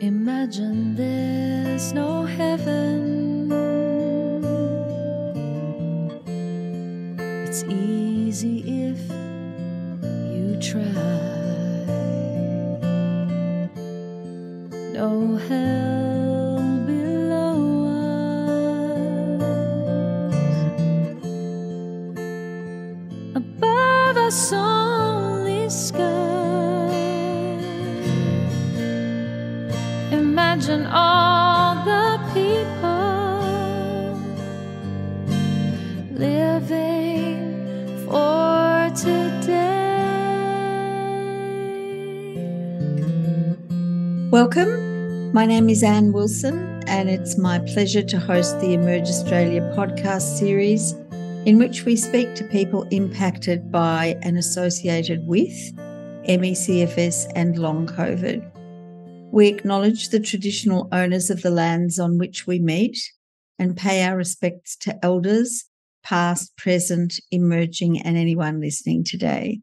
Imagine there's no heaven. It's easy if you try. Welcome. My name is Anne Wilson, and it's my pleasure to host the Emerge Australia podcast series, in which we speak to people impacted by and associated with MECFS and long COVID. We acknowledge the traditional owners of the lands on which we meet and pay our respects to elders, past, present, emerging, and anyone listening today.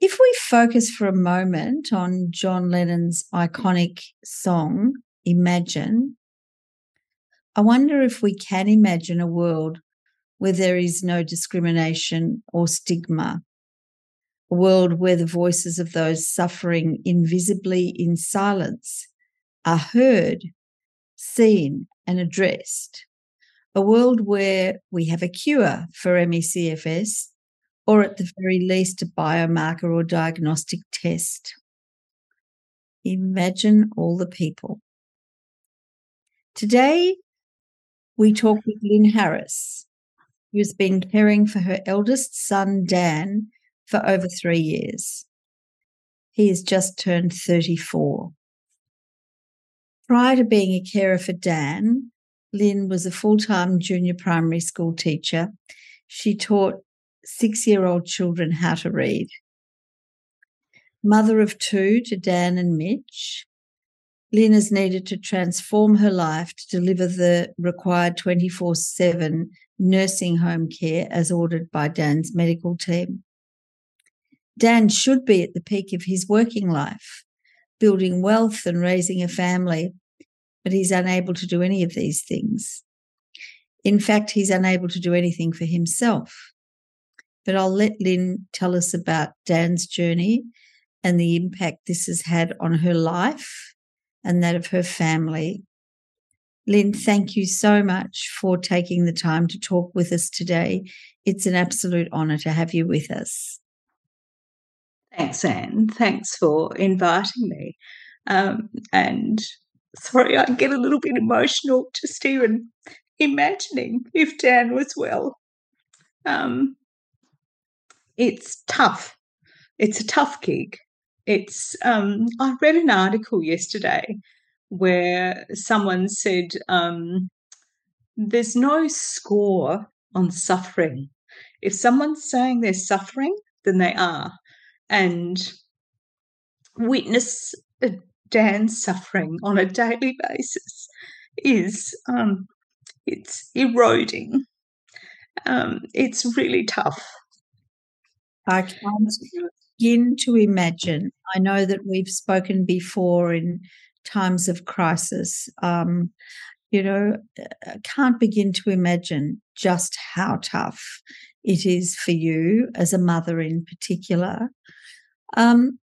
If we focus for a moment on John Lennon's iconic song, Imagine, I wonder if we can imagine a world where there is no discrimination or stigma, a world where the voices of those suffering invisibly in silence are heard, seen, and addressed, a world where we have a cure for MECFS or at the very least a biomarker or diagnostic test. Imagine all the people. Today, we talk with Lynn Harris, who has been caring for her eldest son, Dan, for over three years. He has just turned 34. Prior to being a carer for Dan, Lynn was a full time junior primary school teacher. She taught six year old children how to read. Mother of two to Dan and Mitch, Lynn has needed to transform her life to deliver the required 24 7 nursing home care as ordered by Dan's medical team. Dan should be at the peak of his working life, building wealth and raising a family, but he's unable to do any of these things. In fact, he's unable to do anything for himself. But I'll let Lynn tell us about Dan's journey and the impact this has had on her life and that of her family. Lynn, thank you so much for taking the time to talk with us today. It's an absolute honour to have you with us. Thanks, Anne. Thanks for inviting me. Um, and sorry, I get a little bit emotional just even imagining if Dan was well. Um, it's tough. It's a tough gig. It's. Um, I read an article yesterday where someone said um, there's no score on suffering. If someone's saying they're suffering, then they are and witness Dan's suffering on a daily basis is um, it's eroding. Um, it's really tough. I can't begin to imagine. I know that we've spoken before in times of crisis. Um, you know, I can't begin to imagine just how tough it is for you as a mother in particular. Um,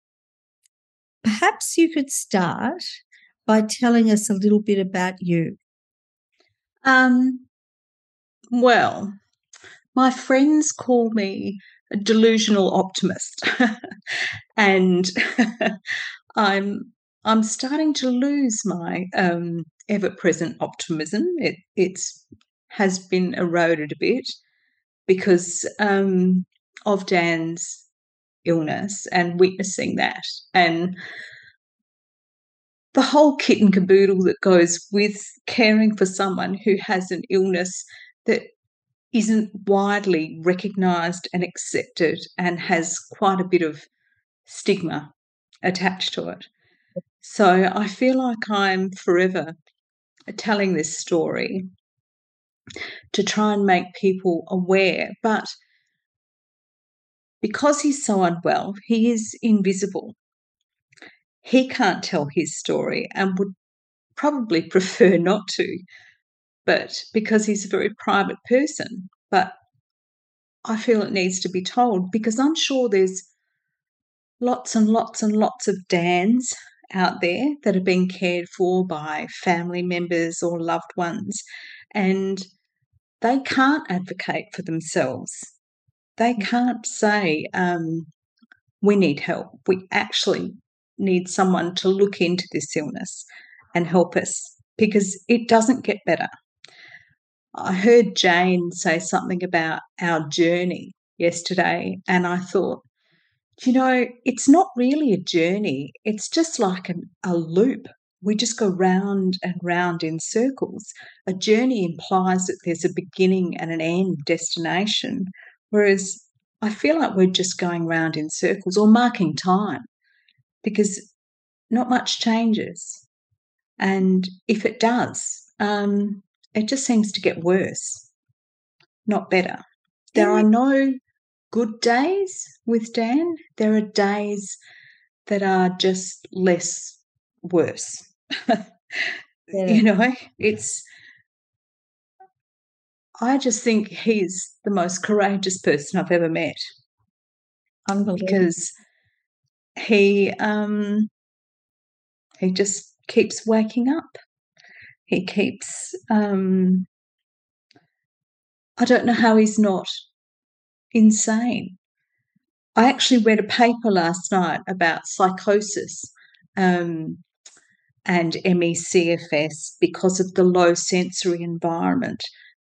perhaps you could start by telling us a little bit about you. Um, well, my friends call me a delusional optimist, and I'm I'm starting to lose my um, ever-present optimism. It it's has been eroded a bit because um, of Dan's illness and witnessing that and the whole kit and caboodle that goes with caring for someone who has an illness that isn't widely recognised and accepted and has quite a bit of stigma attached to it. So I feel like I'm forever telling this story to try and make people aware, but because he's so unwell, he is invisible. he can't tell his story and would probably prefer not to, but because he's a very private person. But I feel it needs to be told because I'm sure there's lots and lots and lots of Dans out there that are being cared for by family members or loved ones, and they can't advocate for themselves. They can't say, um, we need help. We actually need someone to look into this illness and help us because it doesn't get better. I heard Jane say something about our journey yesterday, and I thought, you know, it's not really a journey, it's just like an, a loop. We just go round and round in circles. A journey implies that there's a beginning and an end destination, whereas I feel like we're just going round in circles or marking time because not much changes. And if it does, um, it just seems to get worse, not better. There are no good days with Dan. There are days that are just less worse. yeah. You know, it's. I just think he's the most courageous person I've ever met. Because he um he just keeps waking up he keeps um i don't know how he's not insane i actually read a paper last night about psychosis um, and ME/CFS because of the low sensory environment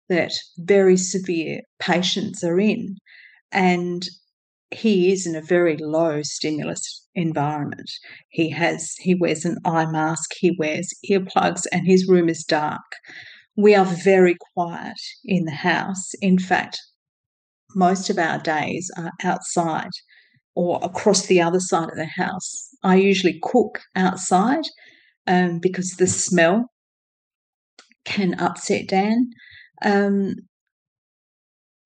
that very severe patients are in. And he is in a very low stimulus environment. He has he wears an eye mask, he wears earplugs, and his room is dark. We are very quiet in the house. In fact, most of our days are outside or across the other side of the house. I usually cook outside um, because the smell can upset Dan. Um,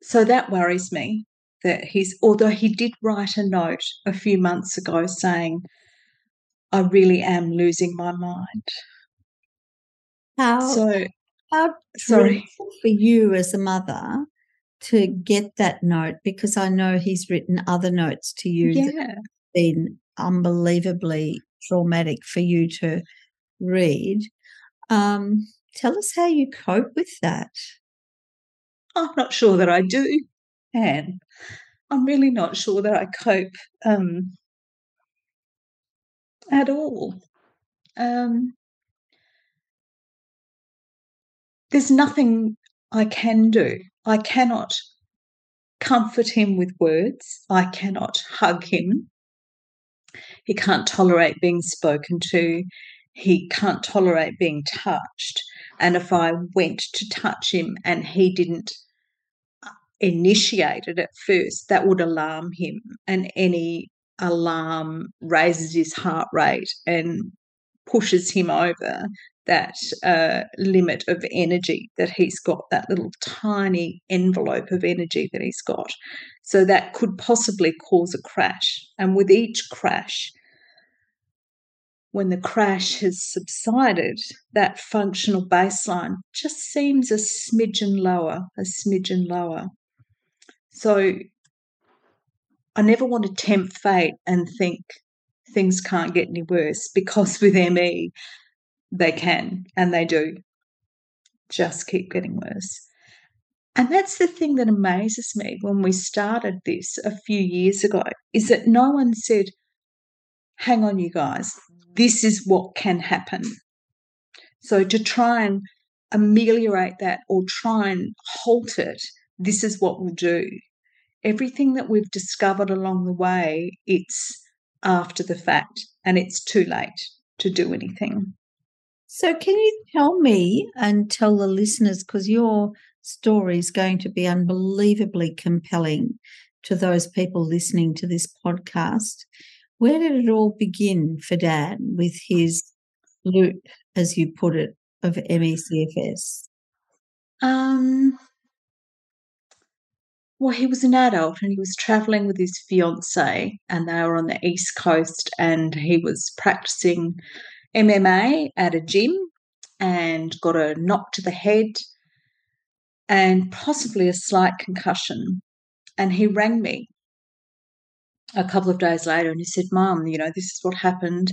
so that worries me that he's, although he did write a note a few months ago saying, I really am losing my mind. How, so, how sorry for you as a mother to get that note because I know he's written other notes to you yeah. that been unbelievably traumatic for you to read. Um, tell us how you cope with that. I'm not sure that I do, Anne. I'm really not sure that I cope um, at all. Um, there's nothing I can do. I cannot comfort him with words. I cannot hug him. He can't tolerate being spoken to. He can't tolerate being touched. And if I went to touch him and he didn't initiated at first, that would alarm him. And any alarm raises his heart rate and pushes him over that uh, limit of energy that he's got, that little tiny envelope of energy that he's got. So that could possibly cause a crash. And with each crash, when the crash has subsided, that functional baseline just seems a smidgen lower, a smidgen lower. So I never want to tempt fate and think things can't get any worse because with ME, they can and they do just keep getting worse. And that's the thing that amazes me when we started this a few years ago is that no one said, hang on, you guys, this is what can happen. So to try and ameliorate that or try and halt it this is what we'll do. Everything that we've discovered along the way, it's after the fact and it's too late to do anything. So, can you tell me and tell the listeners, because your story is going to be unbelievably compelling to those people listening to this podcast, where did it all begin for Dan with his loot, as you put it, of ME/CFS? Um, well, he was an adult and he was traveling with his fiance, and they were on the East Coast, and he was practicing MMA at a gym and got a knock to the head and possibly a slight concussion. And he rang me a couple of days later and he said, Mum, you know, this is what happened.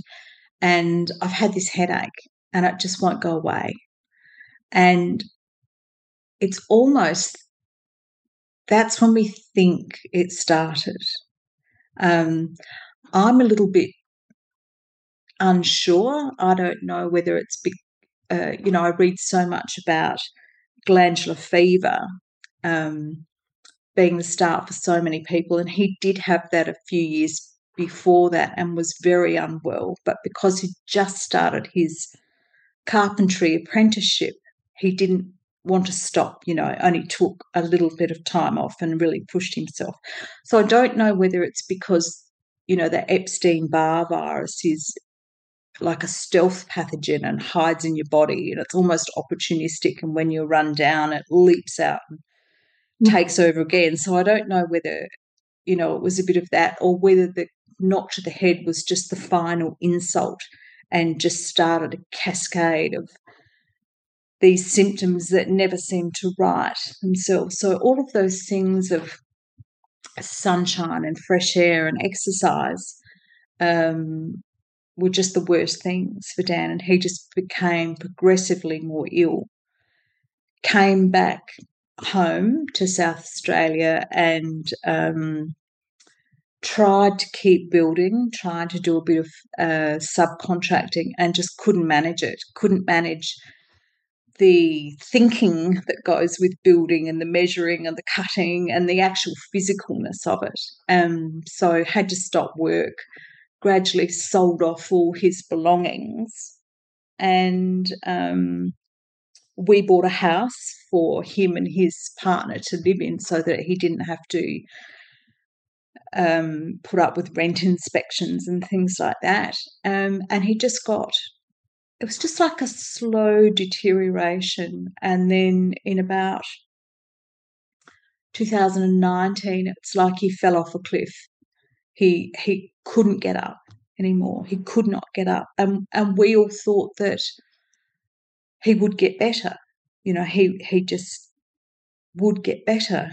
And I've had this headache and it just won't go away. And it's almost that's when we think it started. Um, I'm a little bit unsure. I don't know whether it's, be, uh, you know, I read so much about glandular fever um, being the start for so many people, and he did have that a few years before that and was very unwell. But because he just started his carpentry apprenticeship, he didn't want to stop, you know, only took a little bit of time off and really pushed himself. So I don't know whether it's because, you know, the Epstein Barr virus is like a stealth pathogen and hides in your body and it's almost opportunistic and when you're run down it leaps out and mm. takes over again. So I don't know whether, you know, it was a bit of that or whether the knock to the head was just the final insult and just started a cascade of these symptoms that never seem to right themselves. So, all of those things of sunshine and fresh air and exercise um, were just the worst things for Dan, and he just became progressively more ill. Came back home to South Australia and um, tried to keep building, tried to do a bit of uh, subcontracting, and just couldn't manage it. Couldn't manage the thinking that goes with building and the measuring and the cutting and the actual physicalness of it. Um, so had to stop work, gradually sold off all his belongings, and um, we bought a house for him and his partner to live in so that he didn't have to um, put up with rent inspections and things like that. Um, and he just got it was just like a slow deterioration. And then in about 2019, it's like he fell off a cliff. He he couldn't get up anymore. He could not get up, and and we all thought that he would get better. You know, he he just would get better,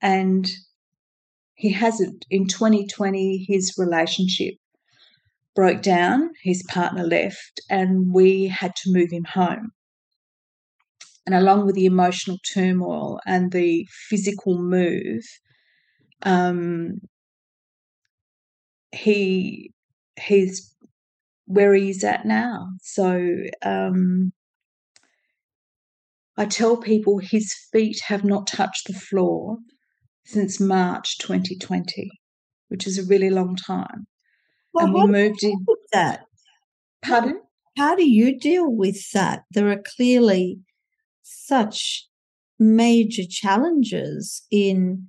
and he hasn't. In 2020, his relationship broke down, his partner left, and we had to move him home. And along with the emotional turmoil and the physical move, um, he he's where he's at now. So um, I tell people his feet have not touched the floor since March 2020, which is a really long time. Well, and we moved in. That. Pardon? How do you deal with that? There are clearly such major challenges in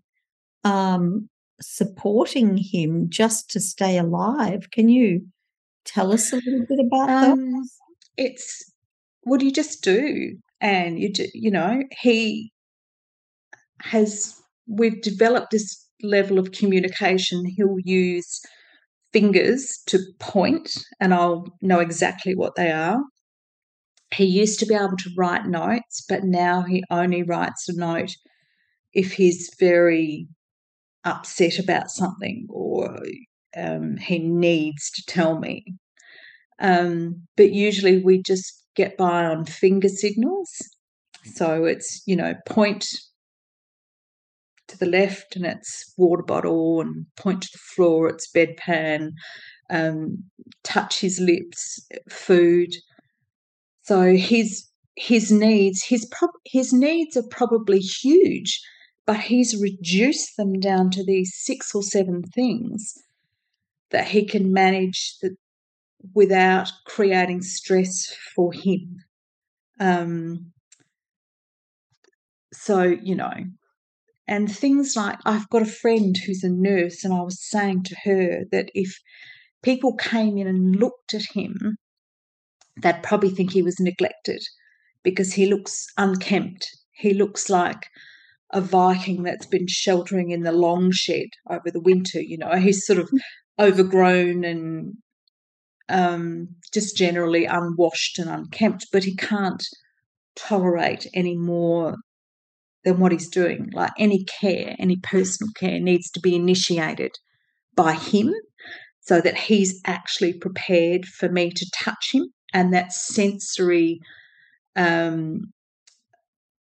um, supporting him just to stay alive. Can you tell us a little bit about um, that? It's what do you just do? And you, do, you know, he has. We've developed this level of communication. He'll use fingers to point and I'll know exactly what they are. He used to be able to write notes, but now he only writes a note if he's very upset about something or um, he needs to tell me. Um, but usually we just get by on finger signals. So it's, you know, point to the left and it's water bottle and point to the floor it's bedpan um, touch his lips food. So his his needs his pro- his needs are probably huge but he's reduced them down to these six or seven things that he can manage that without creating stress for him. Um, so you know and things like I've got a friend who's a nurse, and I was saying to her that if people came in and looked at him, they'd probably think he was neglected because he looks unkempt. He looks like a Viking that's been sheltering in the long shed over the winter. You know, he's sort of overgrown and um, just generally unwashed and unkempt, but he can't tolerate any more than what he's doing. Like any care, any personal care needs to be initiated by him so that he's actually prepared for me to touch him and that sensory um,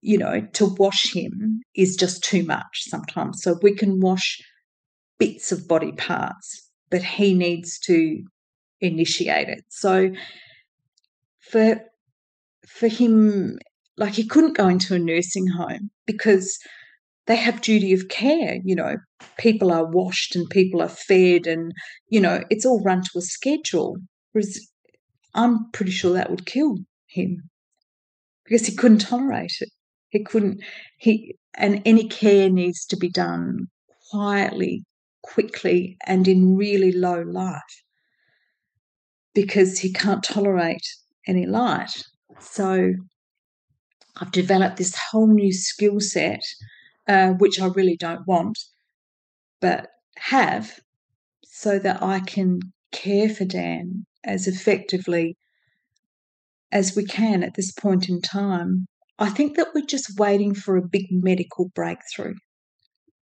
you know to wash him is just too much sometimes so we can wash bits of body parts but he needs to initiate it so for for him like he couldn't go into a nursing home because they have duty of care you know. People are washed and people are fed and you know it's all run to a schedule. Whereas i'm pretty sure that would kill him because he couldn't tolerate it. He couldn't he and any care needs to be done quietly quickly and in really low light because he can't tolerate any light. So I've developed this whole new skill set, uh, which I really don't want, but have so that I can care for Dan as effectively as we can at this point in time. I think that we're just waiting for a big medical breakthrough.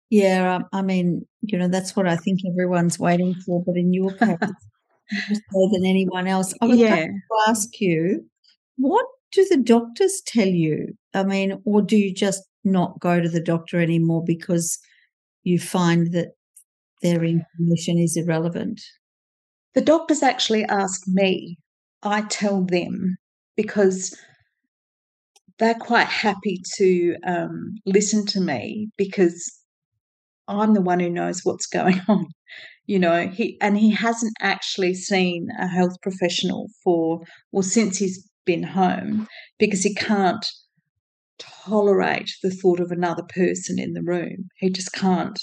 Yeah, um, I mean, you know, that's what I think everyone's waiting for. But in your case, more than anyone else, I was Yeah. going to ask you, what do the doctors tell you? I mean, or do you just not go to the doctor anymore because you find that their information is irrelevant? The doctors actually ask me, I tell them because they're quite happy to um, listen to me because I'm the one who knows what's going on. You know, he and he hasn't actually seen a health professional for well since he's been home because he can't tolerate the thought of another person in the room. He just can't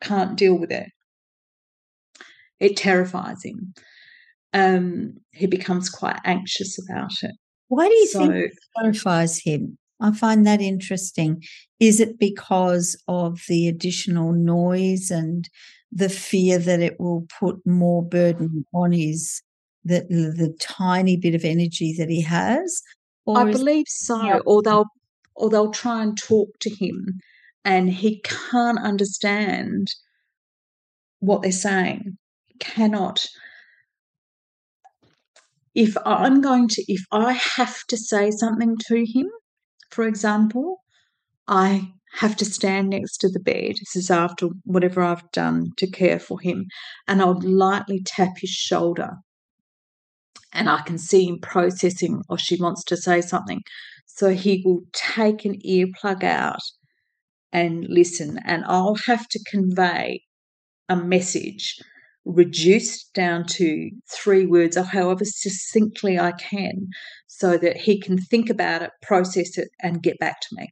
can't deal with it. It terrifies him. Um, he becomes quite anxious about it. Why do you So think it terrifies him? I find that interesting. Is it because of the additional noise and the fear that it will put more burden on his the the tiny bit of energy that he has? I is believe so, or they'll or they'll try and talk to him and he can't understand what they're saying. He cannot if I'm going to if I have to say something to him, for example, I have to stand next to the bed. This is after whatever I've done to care for him, and I'll lightly tap his shoulder. And I can see him processing, or she wants to say something. So he will take an earplug out and listen, and I'll have to convey a message reduced down to three words or however succinctly I can so that he can think about it, process it, and get back to me.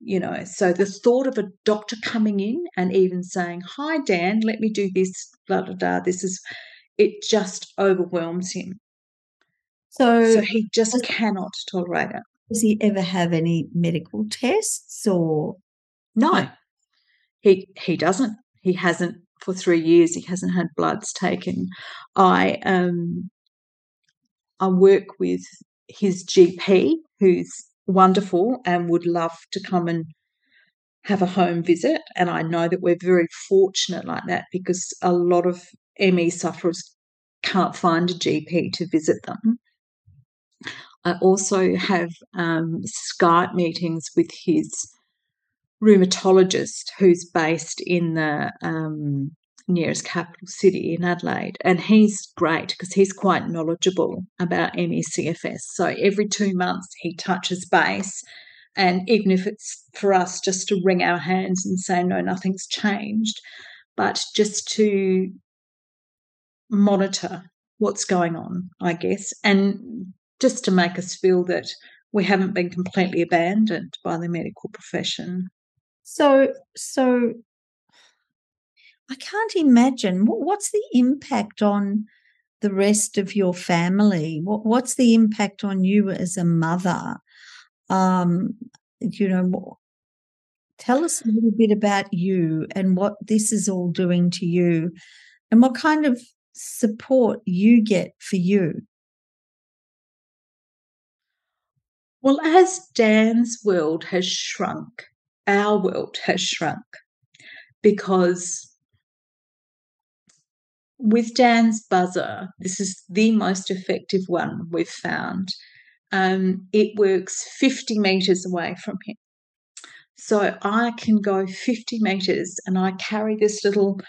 You know, so the thought of a doctor coming in and even saying, Hi, Dan, let me do this, blah, blah, blah, this is, it just overwhelms him. So So he just does cannot tolerate it. does he ever have any medical tests or No, he he doesn't. He hasn't for three years. He hasn't had bloods taken. I um I work with his GP, who's wonderful and would love to come and have a home visit. And I know that we're very fortunate like that because a lot of ME sufferers can't find a GP to visit them. I also have um, Skype meetings with his rheumatologist who's based in the um, nearest capital city in Adelaide. And he's great because he's quite knowledgeable about ME/CFS. So every two months he touches base. And even if it's for us just to wring our hands and say, no, nothing's changed, but just to monitor what's going on, I guess, and just to make us feel that we haven't been completely abandoned by the medical profession. so so I can't imagine what, what's the impact on the rest of your family? What what's the impact on you as a mother? Um, you know, Tell us a little bit about you and what this is all doing to you and what kind of support you get for you. Well, as Dan's world has shrunk, our world has shrunk because with Dan's buzzer, this is the most effective one we've found. Um, it works 50 meters away from him. So I can go 50 meters and I carry this little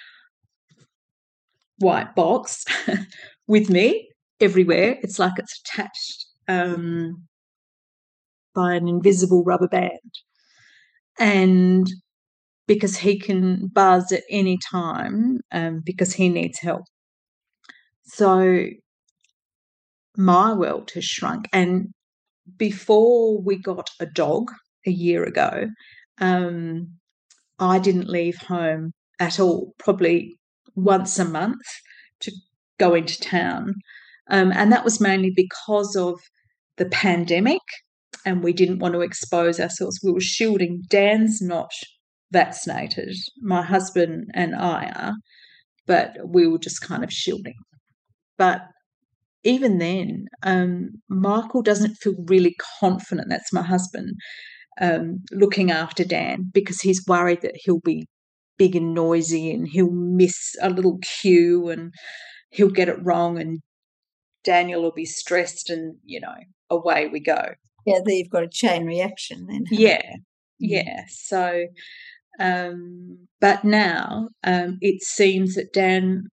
white box with me everywhere. It's like it's attached um, by an invisible rubber band. And because he can buzz at any time um, because he needs help. So my world has shrunk. And before we got a dog a year ago, um, I didn't leave home at all, probably once a month to go into town. Um, and that was mainly because of the pandemic and we didn't want to expose ourselves. We were shielding. Dan's not vaccinated. My husband and I are, but we were just kind of shielding. But even then, um, Michael doesn't feel really confident. That's my husband um, looking after Dan because he's worried that he'll be big and noisy and he'll miss a little cue and he'll get it wrong and Daniel will be stressed and you know away we go. Yeah, there you've got a chain reaction then. Yeah, yeah. So, um, but now um, it seems that Dan,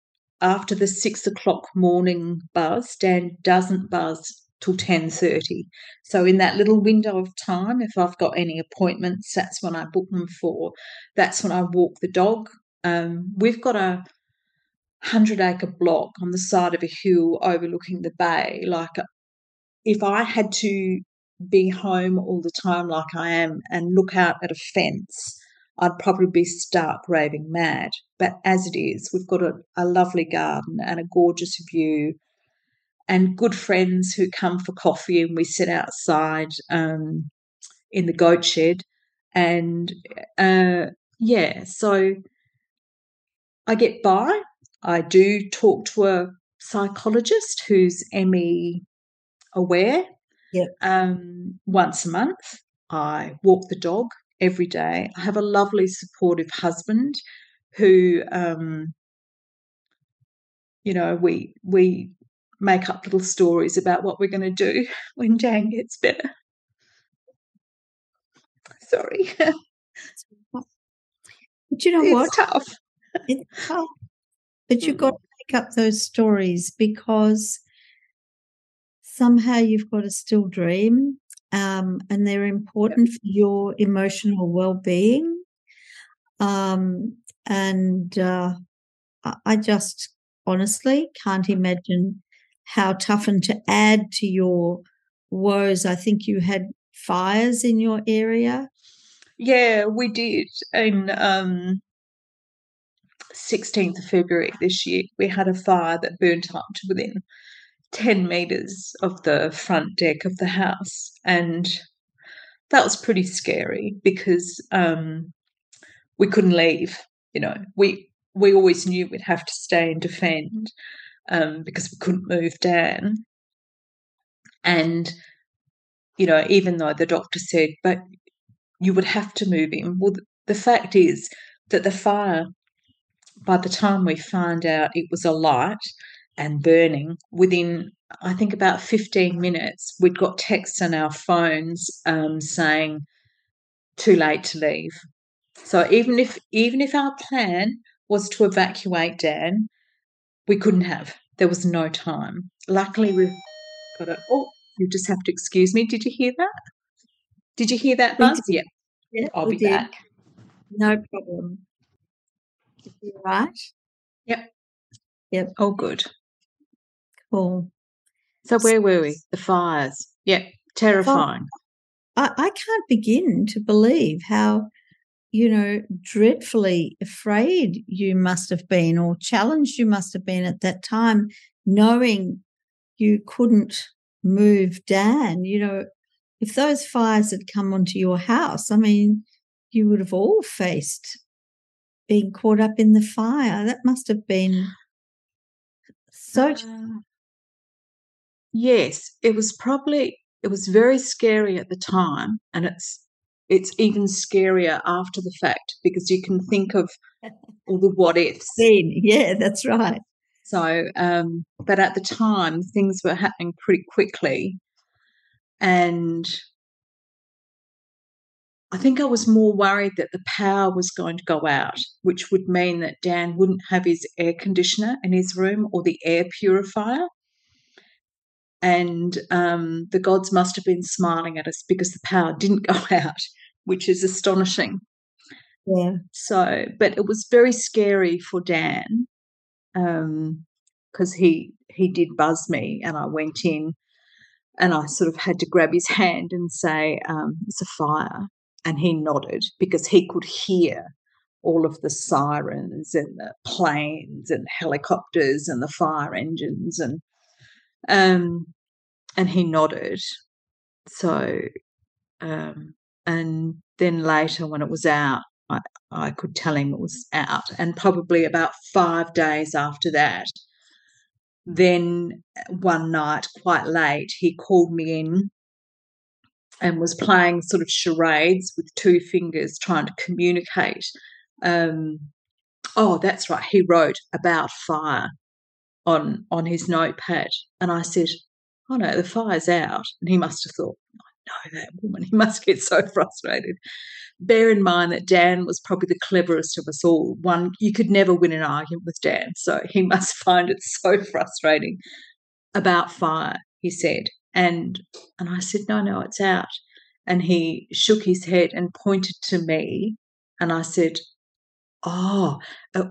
after the six o'clock morning buzz, Dan doesn't buzz till ten thirty. So in that little window of time, if I've got any appointments, that's when I book them for. That's when I walk the dog. Um, we've got a hundred acre block on the side of a hill overlooking the bay. Like, if I had to be home all the time like I am and look out at a fence, I'd probably be stark raving mad. But as it is, we've got a, a lovely garden and a gorgeous view and good friends who come for coffee and we sit outside um, in the goat shed. And uh, yeah, so I get by. I do talk to a psychologist who's ME aware Yep. Um, once a month, I walk the dog every day. I have a lovely, supportive husband who, um, you know, we we make up little stories about what we're going to do when Dan gets better. Sorry. But you know it's what? Tough. It's tough. But you've got mm. to make up those stories because somehow you've got to still dream um, and they're important for your emotional well-being um, and uh, i just honestly can't imagine how tough and to add to your woes i think you had fires in your area yeah we did in um 16th of february this year we had a fire that burnt up to within 10 meters of the front deck of the house. And that was pretty scary because um, we couldn't leave. You know, we we always knew we'd have to stay and defend um, because we couldn't move Dan. And you know, even though the doctor said, but you would have to move him. Well, the fact is that the fire, by the time we found out it was a light, and burning within I think about 15 minutes, we'd got texts on our phones um, saying, too late to leave. So even if even if our plan was to evacuate Dan, we couldn't have. There was no time. Luckily we've got it. Oh, you just have to excuse me. Did you hear that? Did you hear that buzz? Yeah. yeah I'll be did. back. No problem. You right? Yep. Yep. Oh good. Cool. So where were we? The fires. Yeah, terrifying. I, I can't begin to believe how, you know, dreadfully afraid you must have been or challenged you must have been at that time, knowing you couldn't move Dan. You know, if those fires had come onto your house, I mean, you would have all faced being caught up in the fire. That must have been so. Uh, yes, it was probably it was very scary at the time, and it's it's even scarier after the fact because you can think of all the what ifs. Yeah, that's right. So, um, but at the time, things were happening pretty quickly, and I think I was more worried that the power was going to go out, which would mean that Dan wouldn't have his air conditioner in his room or the air purifier. And um, the gods must have been smiling at us because the power didn't go out, which is astonishing. Yeah. So, but it was very scary for Dan because um, he he did buzz me, and I went in, and I sort of had to grab his hand and say, um, "It's a fire." And he nodded because he could hear all of the sirens and the planes and helicopters and the fire engines and um and he nodded so um and then later when it was out I, I could tell him it was out and probably about five days after that then one night quite late he called me in and was playing sort of charades with two fingers trying to communicate. Um, oh, that's right. He wrote about fire on on his notepad, and I said, "Oh no, the fire's out." And he must have thought, "I know that woman." He must get so frustrated. Bear in mind that Dan was probably the cleverest of us all. One, you could never win an argument with Dan, so he must find it so frustrating. About fire, he said, and and I said, No, no, it's out. And he shook his head and pointed to me. And I said, Oh,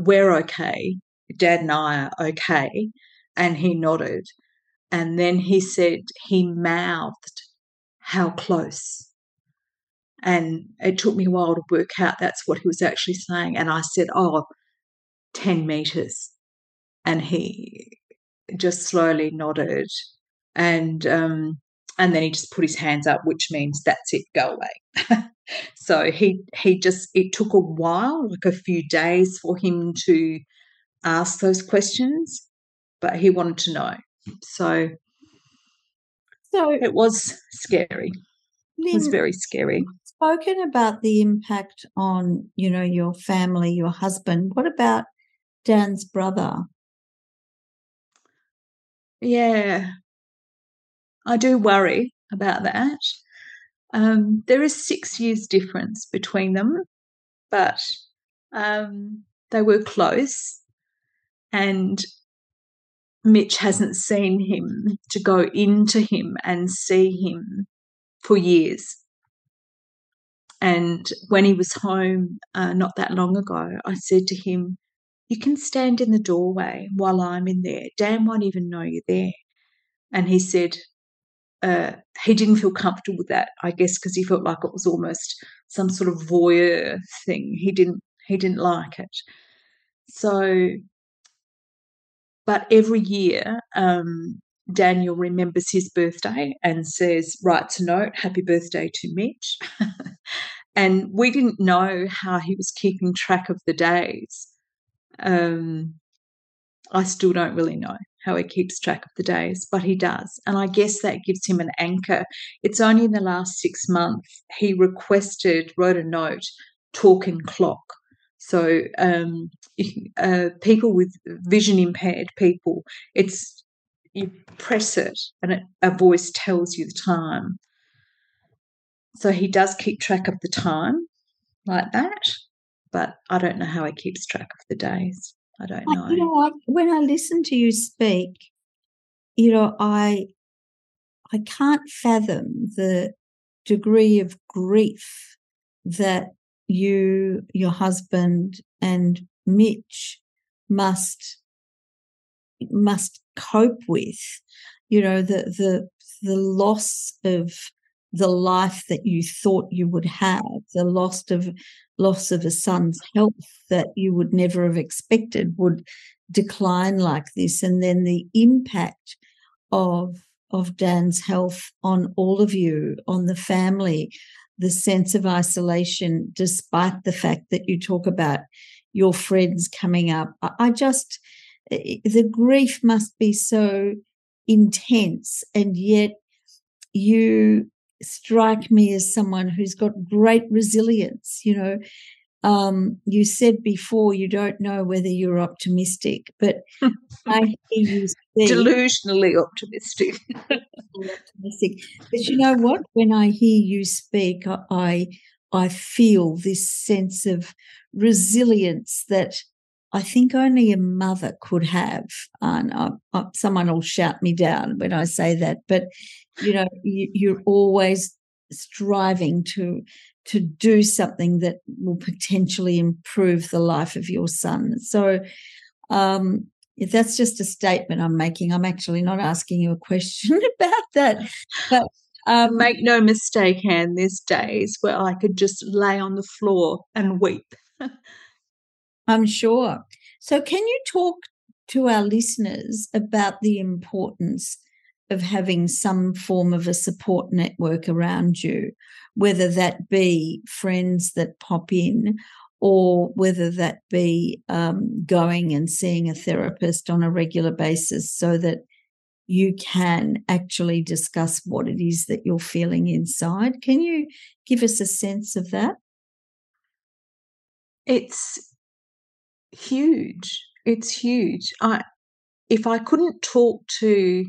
we're okay. Dad and I are okay. And he nodded. And then he said, he mouthed, How close? And it took me a while to work out that's what he was actually saying. And I said, Oh, 10 meters. And he just slowly nodded and um, and then he just put his hands up, which means that's it, go away. so he he just it took a while, like a few days, for him to ask those questions, but he wanted to know. So so it was scary. It was very scary. Spoken about the impact on you know your family, your husband. What about Dan's brother? Yeah, I do worry about that. Um, there is six years difference between them, but um, they were close, and Mitch hasn't seen him to go into him and see him for years. And when he was home uh, not that long ago, I said to him, You can stand in the doorway while I'm in there. Dan won't even know you're there. And he said, uh, he didn't feel comfortable with that, I guess, because he felt like it was almost some sort of voyeur thing. He didn't he didn't like it. So, but every year, um, Daniel remembers his birthday and says, writes a note, happy birthday to Mitch. and we didn't know how he was keeping track of the days. Um, I still don't really know how he keeps track of the days, but he does. And I guess that gives him an anchor. It's only in the last six months he requested, wrote a note, talking clock. So um, uh, people with vision impaired people, it's you press it and it, a voice tells you the time. So he does keep track of the time like that, but I don't know how he keeps track of the days. I don't know. You know? When I listen to you speak, you know, I I can't fathom the degree of grief that you, your husband, and Mitch must must cope with. You know, the the the loss of the life that you thought you would have, the loss of loss of a son's health that you would never have expected would decline like this, and then the impact of of Dan's health on all of you, on the family. The sense of isolation, despite the fact that you talk about your friends coming up. I just, the grief must be so intense, and yet you strike me as someone who's got great resilience. You know, um, you said before you don't know whether you're optimistic, but I hear you speak. Delusionally optimistic. optimistic. But you know what? When I hear you speak, I I feel this sense of resilience that I think only a mother could have. And I, I, someone will shout me down when I say that, but you know, you, you're always striving to to do something that will potentially improve the life of your son. So, um, if that's just a statement I'm making, I'm actually not asking you a question about that. But um, make no mistake, Anne, there's days where I could just lay on the floor and weep. I'm sure. So, can you talk to our listeners about the importance of having some form of a support network around you, whether that be friends that pop in or whether that be um, going and seeing a therapist on a regular basis so that you can actually discuss what it is that you're feeling inside. Can you give us a sense of that? It's huge. It's huge. I if I couldn't talk to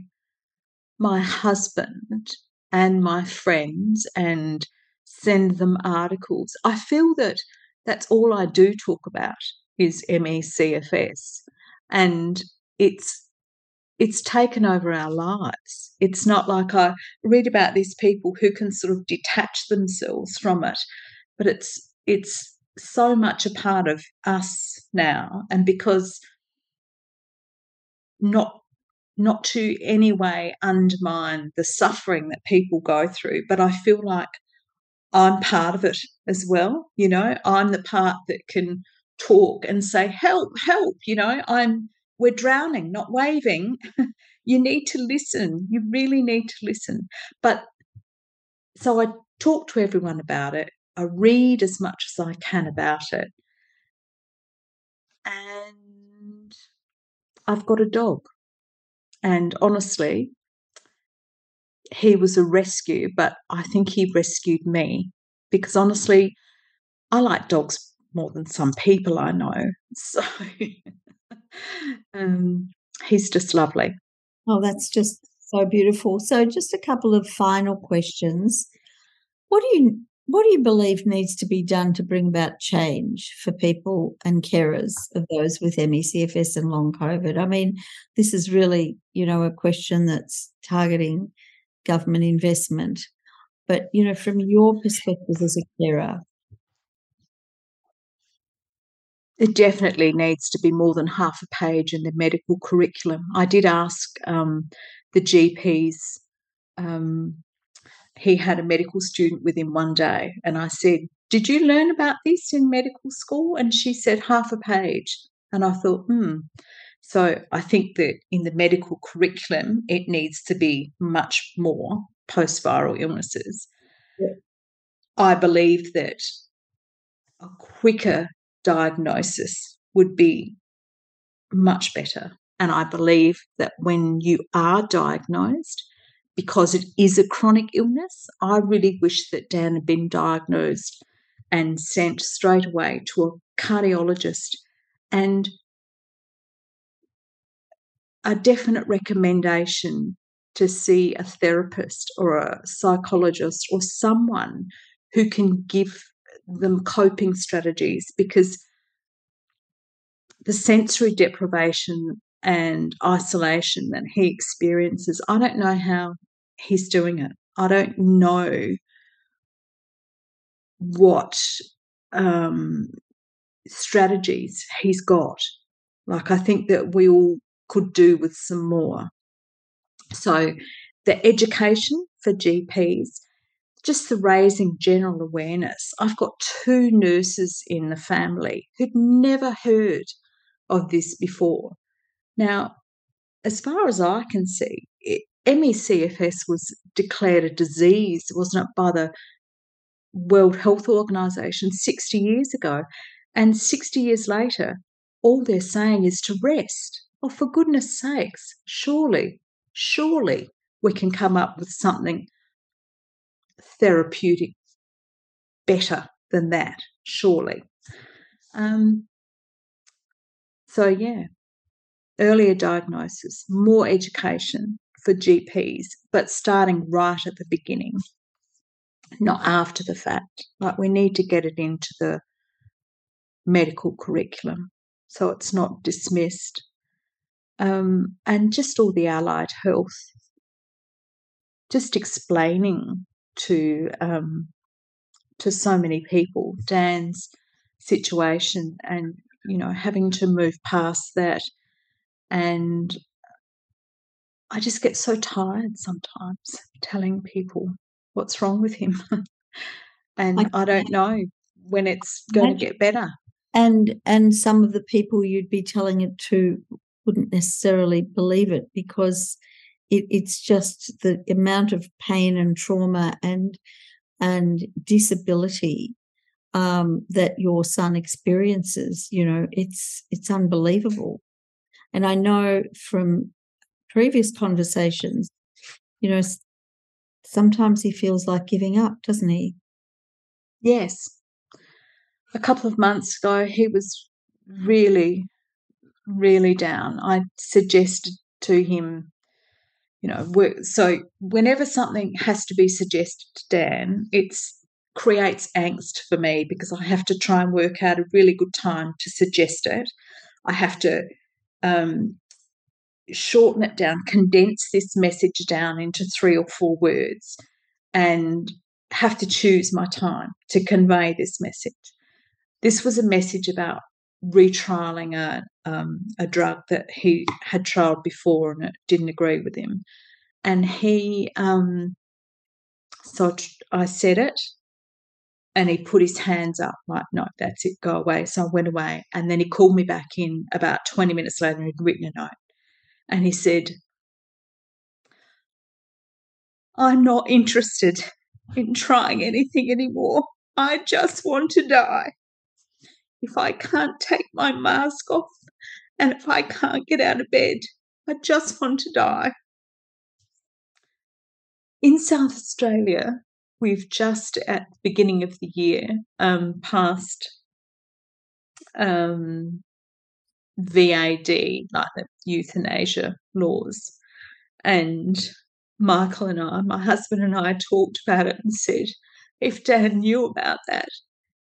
my husband and my friends and send them articles. I feel that that's all I do talk about is MECFS. And it's it's taken over our lives. It's not like I read about these people who can sort of detach themselves from it, but it's it's so much a part of us now. And because not not to any way undermine the suffering that people go through, but I feel like I'm part of it as well. You know, I'm the part that can talk and say, help, help, you know, I'm we're drowning, not waving. you need to listen. You really need to listen. But so I talk to everyone about it. I read as much as I can about it. And I've got a dog. And honestly, he was a rescue, but I think he rescued me because honestly, I like dogs more than some people I know. So um, he's just lovely. Oh, that's just so beautiful. So, just a couple of final questions. What do you what do you believe needs to be done to bring about change for people and carers of those with ME/CFS and long COVID? I mean, this is really, you know, a question that's targeting government investment. But, you know, from your perspective as a carer, it definitely needs to be more than half a page in the medical curriculum. I did ask um, the GPs um, he had a medical student with him one day, and I said, Did you learn about this in medical school? And she said, Half a page. And I thought, hmm. So I think that in the medical curriculum, it needs to be much more post viral illnesses. Yeah. I believe that a quicker diagnosis would be much better. And I believe that when you are diagnosed, because it is a chronic illness. I really wish that Dan had been diagnosed and sent straight away to a cardiologist and a definite recommendation to see a therapist or a psychologist or someone who can give them coping strategies because the sensory deprivation and isolation that he experiences, I don't know how he's doing it. I don't know what um, strategies he's got. Like, I think that we all could do with some more. So, the education for GPs, just the raising general awareness. I've got two nurses in the family who'd never heard of this before. Now, as far as I can see, it, ME/CFS was declared a disease, wasn't it, by the World Health Organization 60 years ago. And 60 years later, all they're saying is to rest. Oh, for goodness sakes, surely, surely we can come up with something therapeutic better than that, surely. Um, so, yeah, earlier diagnosis, more education for GPs, but starting right at the beginning, not after the fact. Like, we need to get it into the medical curriculum so it's not dismissed. Um, and just all the allied health, just explaining to um, to so many people Dan's situation and you know having to move past that. And I just get so tired sometimes telling people what's wrong with him. And I, I don't know when it's going to get better. And and some of the people you'd be telling it to wouldn't necessarily believe it because it, it's just the amount of pain and trauma and and disability um, that your son experiences. You know, it's it's unbelievable. And I know from previous conversations, you know, sometimes he feels like giving up, doesn't he? Yes. A couple of months ago, he was really, really down. I suggested to him you know work so whenever something has to be suggested to dan it creates angst for me because i have to try and work out a really good time to suggest it i have to um, shorten it down condense this message down into three or four words and have to choose my time to convey this message this was a message about retrialing a um, a drug that he had trialed before and it didn't agree with him. And he, um, so I said it, and he put his hands up like, "No, that's it, go away." So I went away, and then he called me back in about twenty minutes later. He'd written a note, and he said, "I'm not interested in trying anything anymore. I just want to die." If I can't take my mask off and if I can't get out of bed, I just want to die. In South Australia, we've just at the beginning of the year um, passed um, VAD, like the euthanasia laws. And Michael and I, my husband and I, talked about it and said, if Dan knew about that,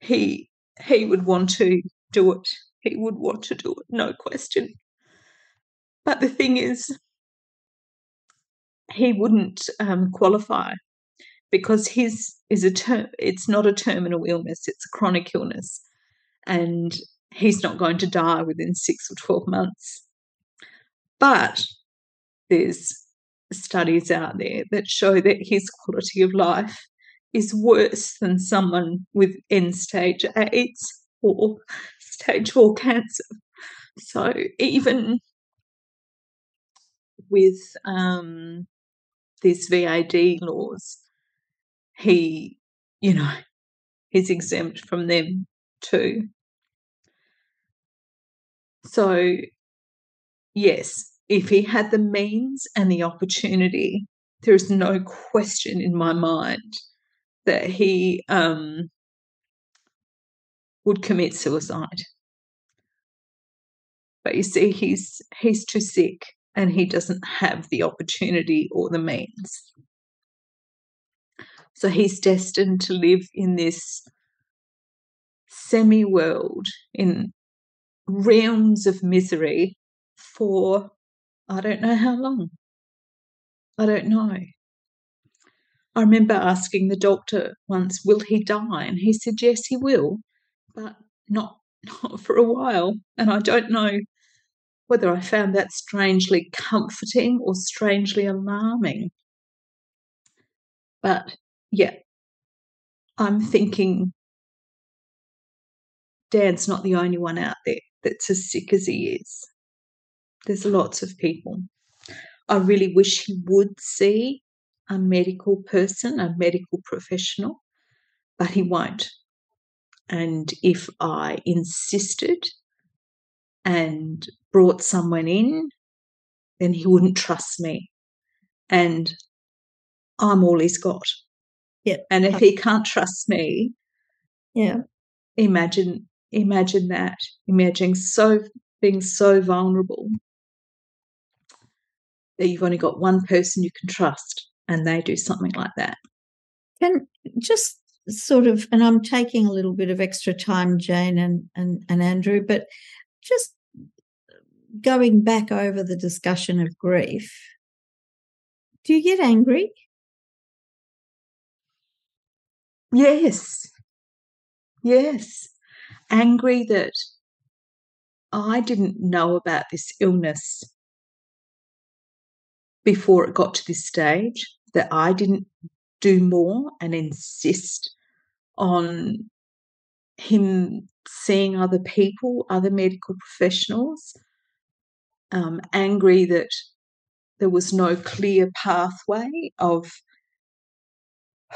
he he would want to do it. He would want to do it, no question. But the thing is, he wouldn't um, qualify because his is a term. It's not a terminal illness; it's a chronic illness, and he's not going to die within six or twelve months. But there's studies out there that show that his quality of life is worse than someone with end stage AIDS or stage four cancer. So even with um, these VAD laws, he, you know, he's exempt from them too. So, yes, if he had the means and the opportunity, there is no question in my mind that he um, would commit suicide. But you see, he's he's too sick and he doesn't have the opportunity or the means. So he's destined to live in this semi world, in realms of misery for I don't know how long. I don't know. I remember asking the doctor once, will he die? And he said, yes, he will, but not, not for a while. And I don't know whether I found that strangely comforting or strangely alarming. But yeah, I'm thinking Dan's not the only one out there that's as sick as he is. There's lots of people. I really wish he would see a medical person, a medical professional, but he won't. And if I insisted and brought someone in, then he wouldn't trust me. And I'm all he's got. Yeah. And if he can't trust me, Yeah. imagine imagine that. Imagine so being so vulnerable that you've only got one person you can trust and they do something like that. Can just sort of, and I'm taking a little bit of extra time, Jane and, and, and Andrew, but just going back over the discussion of grief, do you get angry? Yes. Yes. Angry that I didn't know about this illness before it got to this stage, that I didn't do more and insist on him seeing other people, other medical professionals. Um, angry that there was no clear pathway of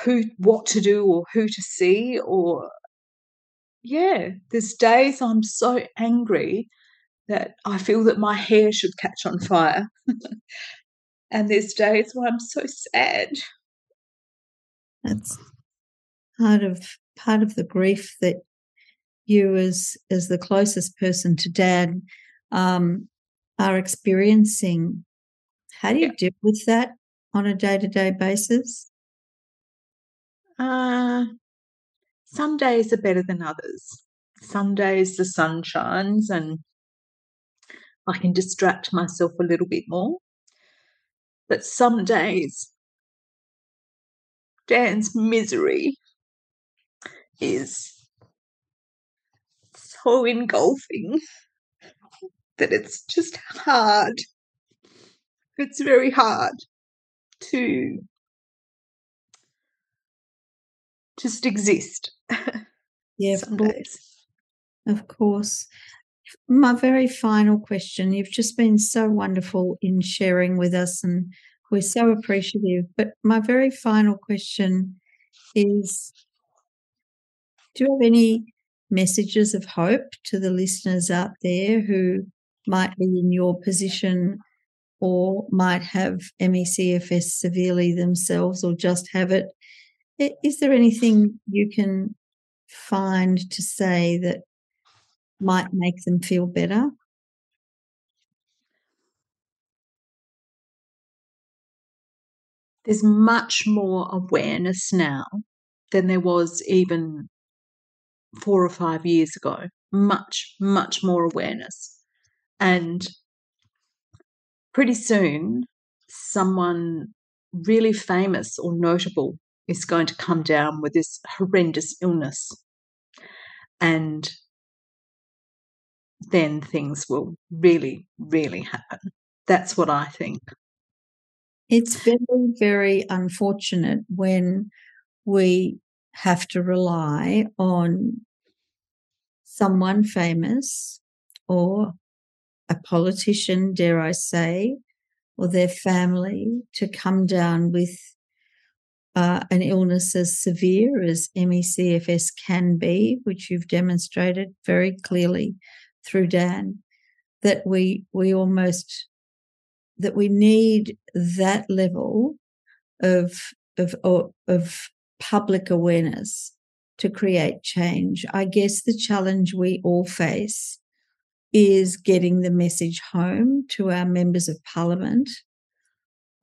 who what to do or who to see or yeah there's days i'm so angry that i feel that my hair should catch on fire and there's days where i'm so sad That's part of part of the grief that you as as the closest person to Dan um, are experiencing. How do you Yeah. deal with that on a day to day basis? uh, some days are better than others some days the sun shines and i can distract myself a little bit more but some days dan's misery is so engulfing that it's just hard. It's very hard to just exist Yeah, of course. My very final question you've just been so wonderful in sharing with us, and we're so appreciative. But my very final question is Do you have any messages of hope to the listeners out there who might be in your position or might have MECFS severely themselves or just have it? Is there anything you can find to say that might make them feel better? There's much more awareness now than there was even four or five years ago. Much, much more awareness. And pretty soon, someone really famous or notable is going to come down with this horrendous illness. And then things will really, really happen. That's what I think. It's very, very unfortunate when we have to rely on someone famous or a politician, dare I say, or their family to come down with uh, an illness as severe as MECFS can be, which you've demonstrated very clearly through Dan, that we we almost that we need that level of of of, of public awareness to create change. I guess the challenge we all face is getting the message home to our members of parliament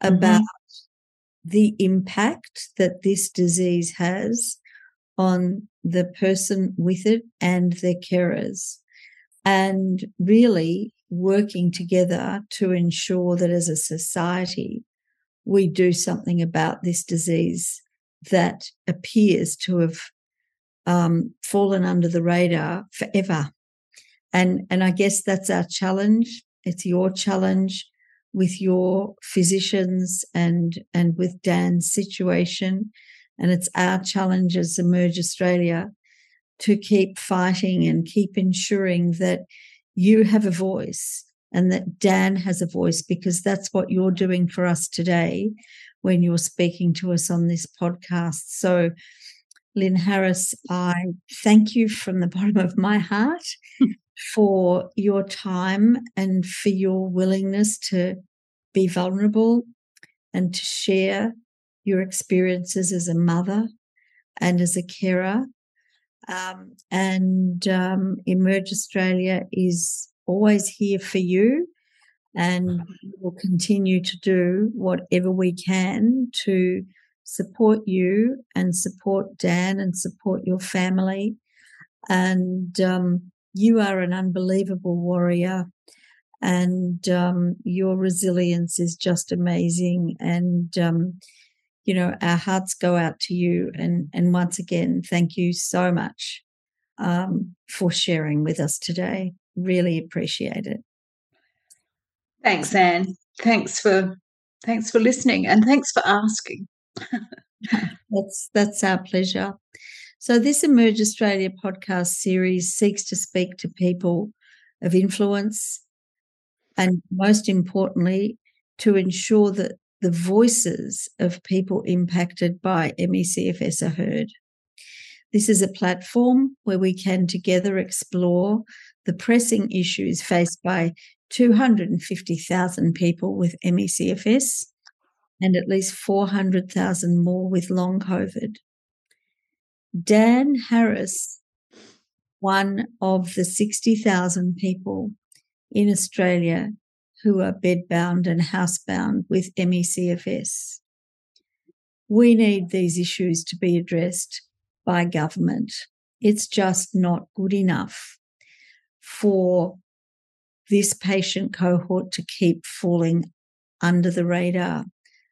mm-hmm. about the impact that this disease has on the person with it and their carers. And really working together to ensure that as a society, we do something about this disease that appears to have um, fallen under the radar forever. And, and I guess that's our challenge. It's your challenge with your physicians and, and with Dan's situation. And it's our challenge as Emerge Australia to keep fighting and keep ensuring that you have a voice and that Dan has a voice because that's what you're doing for us today when you're speaking to us on this podcast. So Lynne Harris, I thank you from the bottom of my heart for your time and for your willingness to be vulnerable and to share your experiences as a mother and as a carer. Um, and um, Emerge Australia is always here for you and we'll continue to do whatever we can to support you and support Dan and support your family. And um, you are an unbelievable warrior, and um, your resilience is just amazing. And um, you know, our hearts go out to you. And and once again, thank you so much um, for sharing with us today. Really appreciate it. Thanks, Anne. Thanks for thanks for listening and thanks for asking. that's that's our pleasure. So this Emerge Australia podcast series seeks to speak to people of influence and most importantly to ensure that the voices of people impacted by MECFS are heard. This is a platform where we can together explore the pressing issues faced by 250,000 people with MECFS and at least 400,000 more with long COVID. Dan Harris, one of the 60,000 people in Australia who are bedbound and housebound with MECFS. We need these issues to be addressed by government. It's just not good enough for this patient cohort to keep falling under the radar.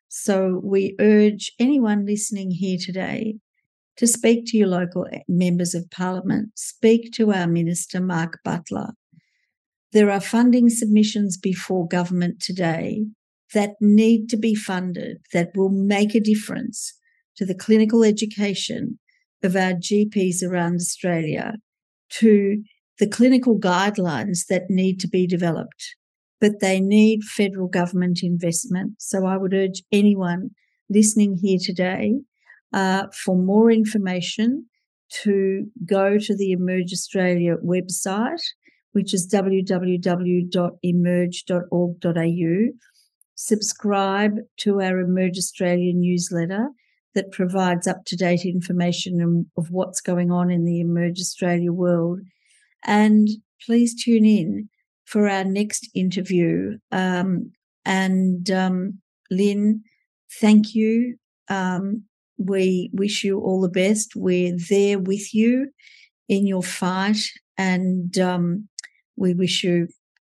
So we urge anyone listening here today to speak to your local members of parliament, speak to our minister, Mark Butler. There are funding submissions before government today that need to be funded that will make a difference to the clinical education of our GPs around Australia, to the clinical guidelines that need to be developed, but they need federal government investment. So I would urge anyone listening here today uh, for more information to go to the Emerge Australia website, which is www.emerge.org.au. Subscribe to our Emerge Australia newsletter that provides up to date information of what's going on in the Emerge Australia world and please tune in for our next interview. Um, and um, Lynne, thank you. Um, we wish you all the best. We're there with you in your fight, and um, we wish you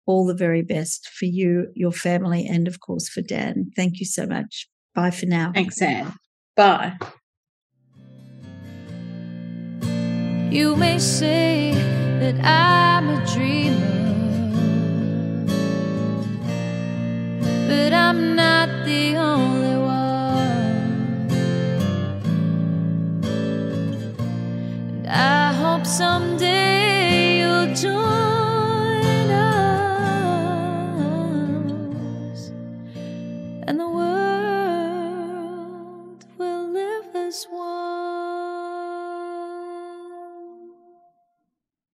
all the very best for you, your family, and of course for Dan. Thank you so much. Bye for now. Thanks, Anne. Bye. You may say that I'm a dreamer. But I'm not the only one. And I hope someday you'll join this one.